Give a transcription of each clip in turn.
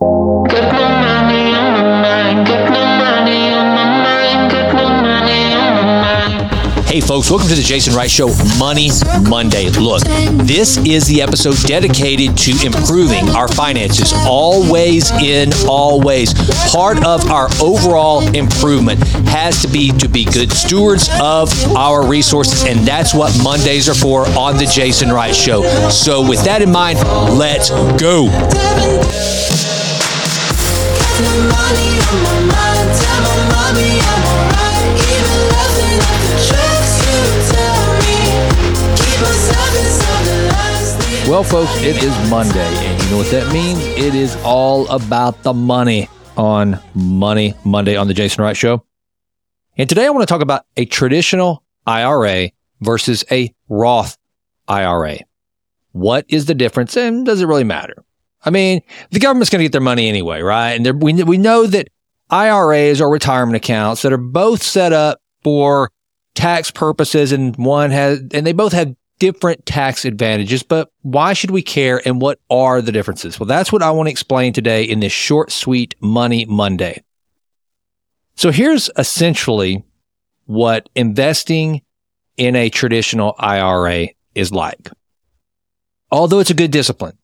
Hey, folks, welcome to the Jason Wright Show Money Monday. Look, this is the episode dedicated to improving our finances, always in always. Part of our overall improvement has to be to be good stewards of our resources, and that's what Mondays are for on the Jason Wright Show. So, with that in mind, let's go. Well, folks, it is Monday, and you know what that means? It is all about the money on Money Monday on the Jason Wright Show. And today I want to talk about a traditional IRA versus a Roth IRA. What is the difference, and does it really matter? I mean, the government's going to get their money anyway, right? And we we know that IRAs are retirement accounts that are both set up for tax purposes, and one has, and they both have different tax advantages. But why should we care, and what are the differences? Well, that's what I want to explain today in this short, sweet Money Monday. So here's essentially what investing in a traditional IRA is like. Although it's a good discipline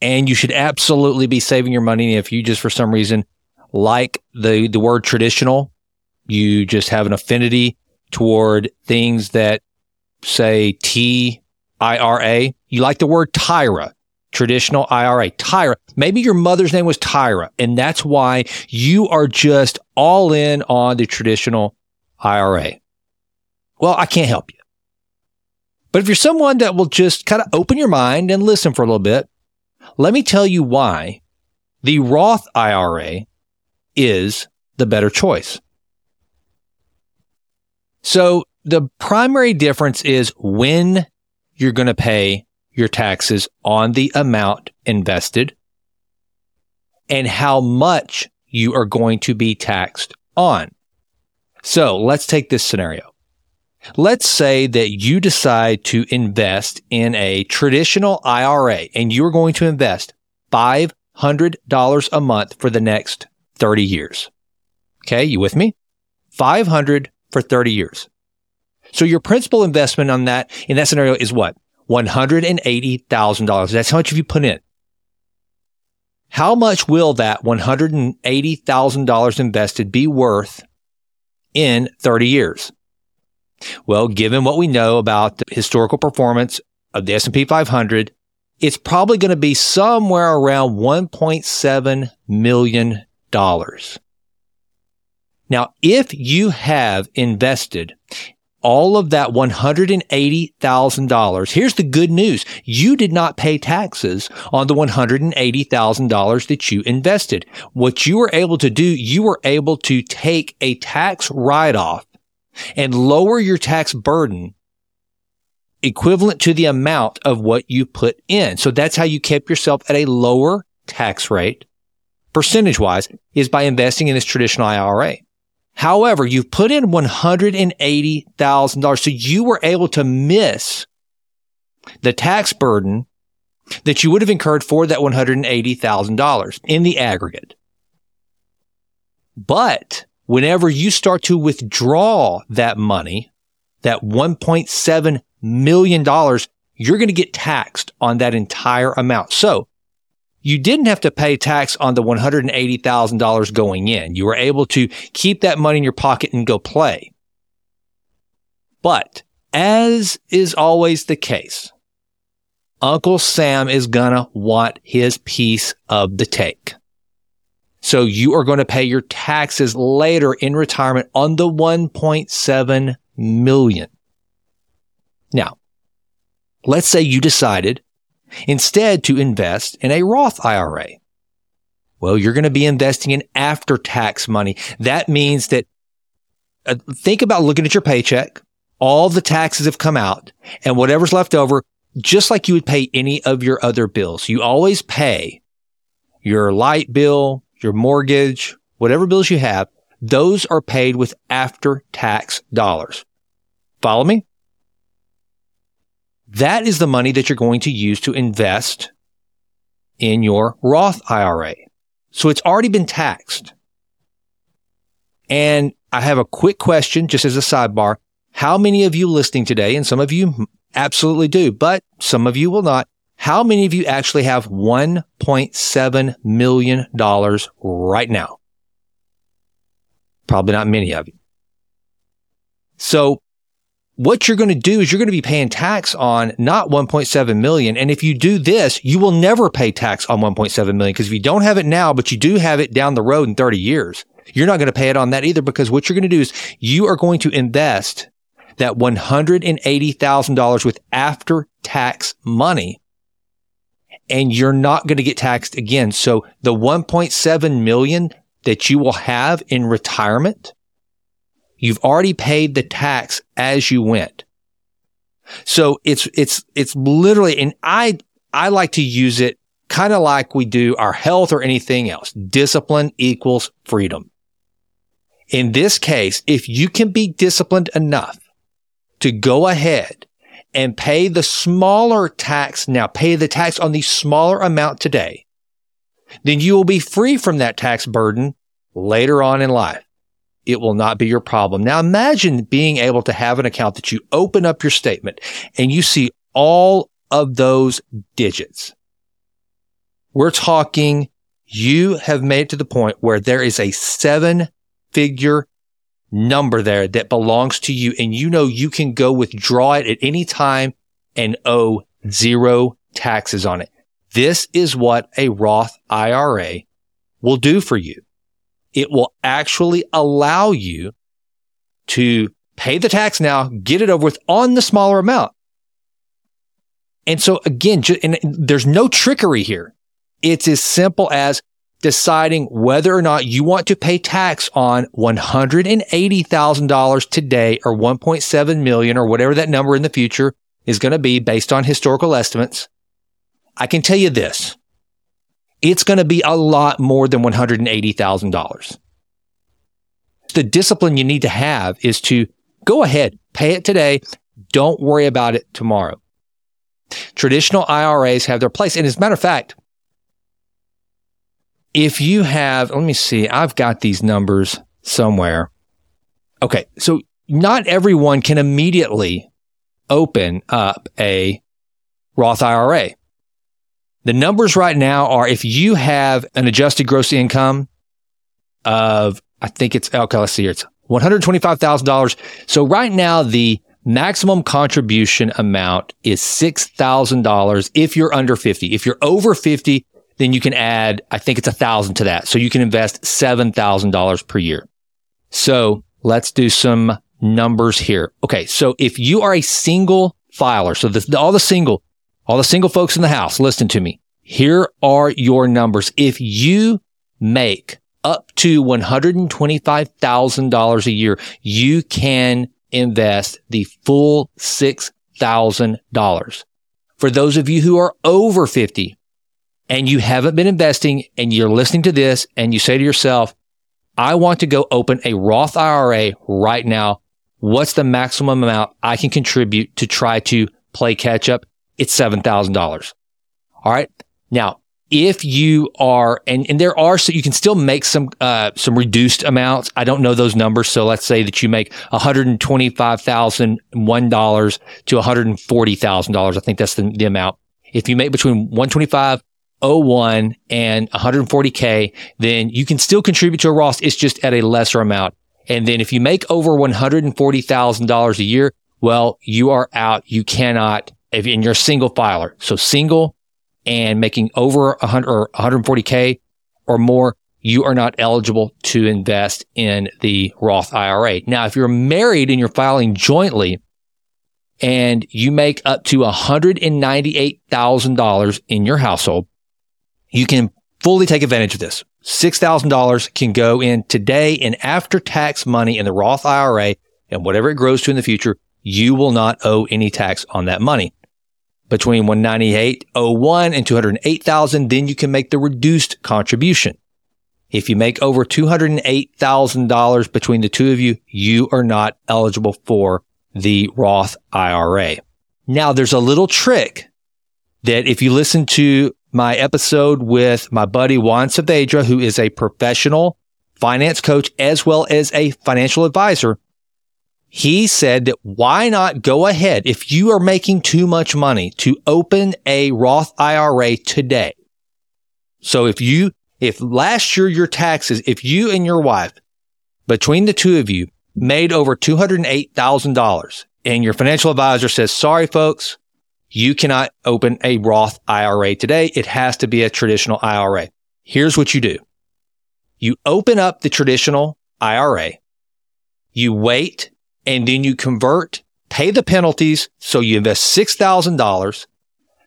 and you should absolutely be saving your money. If you just for some reason like the, the word traditional, you just have an affinity toward things that say T I R A. You like the word Tyra, traditional IRA, Tyra. Maybe your mother's name was Tyra, and that's why you are just all in on the traditional IRA. Well, I can't help you. But if you're someone that will just kind of open your mind and listen for a little bit, let me tell you why the Roth IRA is the better choice. So the primary difference is when you're going to pay your taxes on the amount invested and how much you are going to be taxed on. So let's take this scenario. Let's say that you decide to invest in a traditional IRA and you're going to invest $500 a month for the next 30 years. Okay. You with me? 500 for 30 years. So your principal investment on that in that scenario is what? $180,000. That's how much you put in. How much will that $180,000 invested be worth in 30 years? Well, given what we know about the historical performance of the S&P 500, it's probably going to be somewhere around $1.7 million. Now, if you have invested all of that $180,000, here's the good news. You did not pay taxes on the $180,000 that you invested. What you were able to do, you were able to take a tax write-off and lower your tax burden equivalent to the amount of what you put in. So that's how you kept yourself at a lower tax rate, percentage wise, is by investing in this traditional IRA. However, you've put in $180,000. So you were able to miss the tax burden that you would have incurred for that $180,000 in the aggregate. But whenever you start to withdraw that money, that $1.7 million, you're going to get taxed on that entire amount. So you didn't have to pay tax on the $180,000 going in. You were able to keep that money in your pocket and go play. But as is always the case, Uncle Sam is gonna want his piece of the cake. So you are going to pay your taxes later in retirement on the 1.7 million. Now, let's say you decided instead to invest in a Roth IRA. Well, you're going to be investing in after tax money. That means that uh, think about looking at your paycheck. All the taxes have come out and whatever's left over, just like you would pay any of your other bills. You always pay your light bill, your mortgage, whatever bills you have. Those are paid with after tax dollars. Follow me? That is the money that you're going to use to invest in your Roth IRA. So it's already been taxed. And I have a quick question just as a sidebar. How many of you listening today, and some of you absolutely do, but some of you will not, how many of you actually have $1.7 million right now? Probably not many of you. So what you're going to do is you're going to be paying tax on not 1.7 million. And if you do this, you will never pay tax on 1.7 million because if you don't have it now, but you do have it down the road in 30 years, you're not going to pay it on that either because what you're going to do is you are going to invest that $180,000 with after tax money and you're not going to get taxed again. So the 1.7 million that you will have in retirement, you've already paid the tax as you went. So it's, it's, it's literally, and I, I like to use it kind of like we do our health or anything else. Discipline equals freedom. In this case, if you can be disciplined enough to go ahead and pay the smaller tax now, pay the tax on the smaller amount today, then you will be free from that tax burden later on in life. It will not be your problem. Now imagine being able to have an account that you open up your statement and you see all of those digits. We're talking you have made it to the point where there is a seven figure number there that belongs to you and you know you can go withdraw it at any time and owe zero taxes on it. This is what a Roth IRA will do for you. It will actually allow you to pay the tax now, get it over with on the smaller amount. And so again, and there's no trickery here. It's as simple as deciding whether or not you want to pay tax on $180,000 today or 1.7 million or whatever that number in the future is going to be based on historical estimates. I can tell you this. It's going to be a lot more than $180,000. The discipline you need to have is to go ahead, pay it today. Don't worry about it tomorrow. Traditional IRAs have their place. And as a matter of fact, if you have, let me see, I've got these numbers somewhere. Okay. So not everyone can immediately open up a Roth IRA. The numbers right now are if you have an adjusted gross income of, I think it's, okay, let's see here. It's $125,000. So right now, the maximum contribution amount is $6,000 if you're under 50. If you're over 50, then you can add, I think it's a thousand to that. So you can invest $7,000 per year. So let's do some numbers here. Okay. So if you are a single filer, so all the single, all the single folks in the house, listen to me. Here are your numbers. If you make up to $125,000 a year, you can invest the full $6,000. For those of you who are over 50, and you haven't been investing and you're listening to this and you say to yourself, I want to go open a Roth IRA right now. What's the maximum amount I can contribute to try to play catch up? It's $7,000. All right. Now, if you are, and, and there are, so you can still make some, uh, some reduced amounts. I don't know those numbers. So let's say that you make $125,001 to $140,000. I think that's the, the amount. If you make between 125 01 and 140K, then you can still contribute to a Roth. It's just at a lesser amount. And then if you make over $140,000 a year, well, you are out. You cannot, if and you're a single filer. So single and making over 100 or 140K or more, you are not eligible to invest in the Roth IRA. Now, if you're married and you're filing jointly and you make up to $198,000 in your household, you can fully take advantage of this. $6,000 can go in today in after tax money in the Roth IRA and whatever it grows to in the future, you will not owe any tax on that money. Between 198.01 and 208,000, then you can make the reduced contribution. If you make over $208,000 between the two of you, you are not eligible for the Roth IRA. Now there's a little trick that if you listen to my episode with my buddy Juan Saavedra, who is a professional finance coach as well as a financial advisor, he said that why not go ahead if you are making too much money to open a Roth IRA today. So if you, if last year your taxes, if you and your wife, between the two of you made over $208,000 and your financial advisor says, sorry, folks, you cannot open a Roth IRA today. It has to be a traditional IRA. Here's what you do. You open up the traditional IRA. You wait and then you convert, pay the penalties. So you invest $6,000,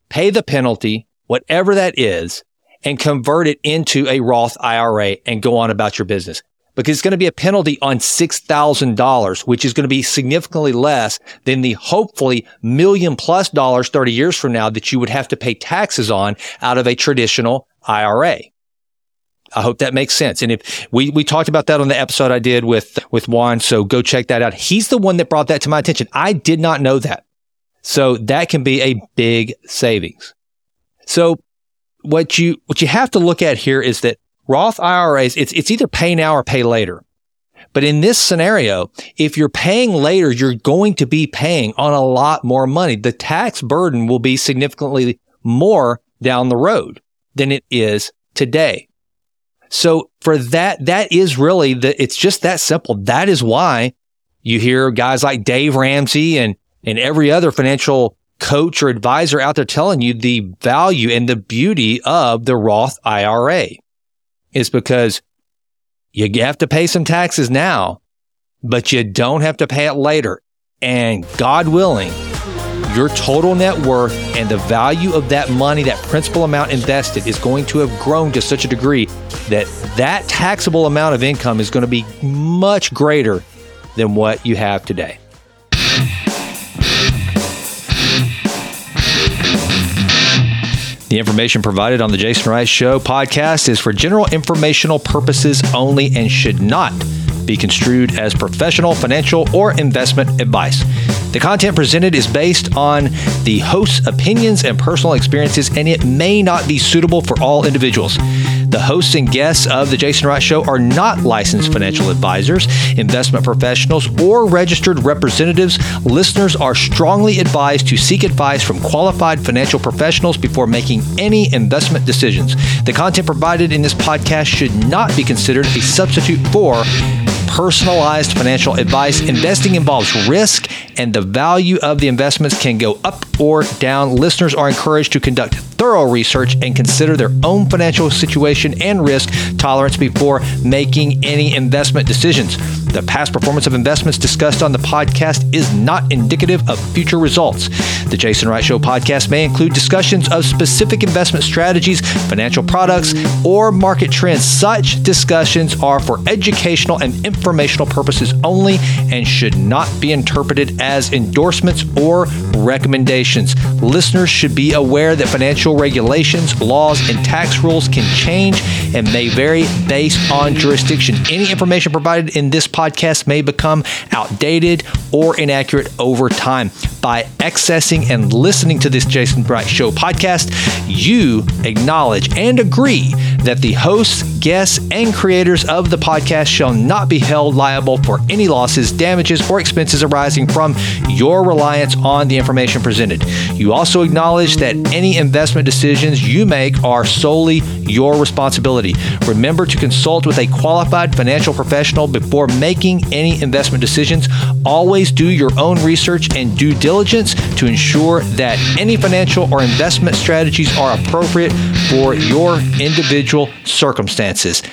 pay the penalty, whatever that is, and convert it into a Roth IRA and go on about your business. Because it's going to be a penalty on $6,000, which is going to be significantly less than the hopefully million plus dollars 30 years from now that you would have to pay taxes on out of a traditional IRA. I hope that makes sense. And if we, we talked about that on the episode I did with, with Juan. So go check that out. He's the one that brought that to my attention. I did not know that. So that can be a big savings. So what you, what you have to look at here is that Roth IRAs, it's, it's either pay now or pay later. But in this scenario, if you're paying later, you're going to be paying on a lot more money. The tax burden will be significantly more down the road than it is today. So for that, that is really the, it's just that simple. That is why you hear guys like Dave Ramsey and, and every other financial coach or advisor out there telling you the value and the beauty of the Roth IRA is because you have to pay some taxes now, but you don't have to pay it later. And God willing, your total net worth and the value of that money, that principal amount invested is going to have grown to such a degree that that taxable amount of income is going to be much greater than what you have today. The information provided on the Jason Wright Show podcast is for general informational purposes only and should not be construed as professional, financial, or investment advice. The content presented is based on the host's opinions and personal experiences, and it may not be suitable for all individuals. The hosts and guests of The Jason Wright Show are not licensed financial advisors, investment professionals, or registered representatives. Listeners are strongly advised to seek advice from qualified financial professionals before making any investment decisions. The content provided in this podcast should not be considered a substitute for personalized financial advice. Investing involves risk, and the value of the investments can go up or down. Listeners are encouraged to conduct thorough research and consider their own financial situation and risk tolerance before making any investment decisions. The past performance of investments discussed on the podcast is not indicative of future results. The Jason Wright Show podcast may include discussions of specific investment strategies, financial products, or market trends. Such discussions are for educational and informational purposes only and should not be interpreted as endorsements or recommendations. Listeners should be aware that financial regulations, laws, and tax rules can change and may vary based on jurisdiction. Any information provided in this podcast may become outdated or inaccurate over time. By accessing and listening to this Jason Wright Show podcast, you acknowledge and agree that the hosts, guests, and creators of the podcast shall not be held liable for any losses, damages, or expenses arising from your reliance on the information presented. You also acknowledge that any investment decisions you make are solely your responsibility. Remember to consult with a qualified financial professional before making any investment decisions. Always do your own research and due diligence to ensure that any financial or investment strategies are appropriate for your individual circumstances.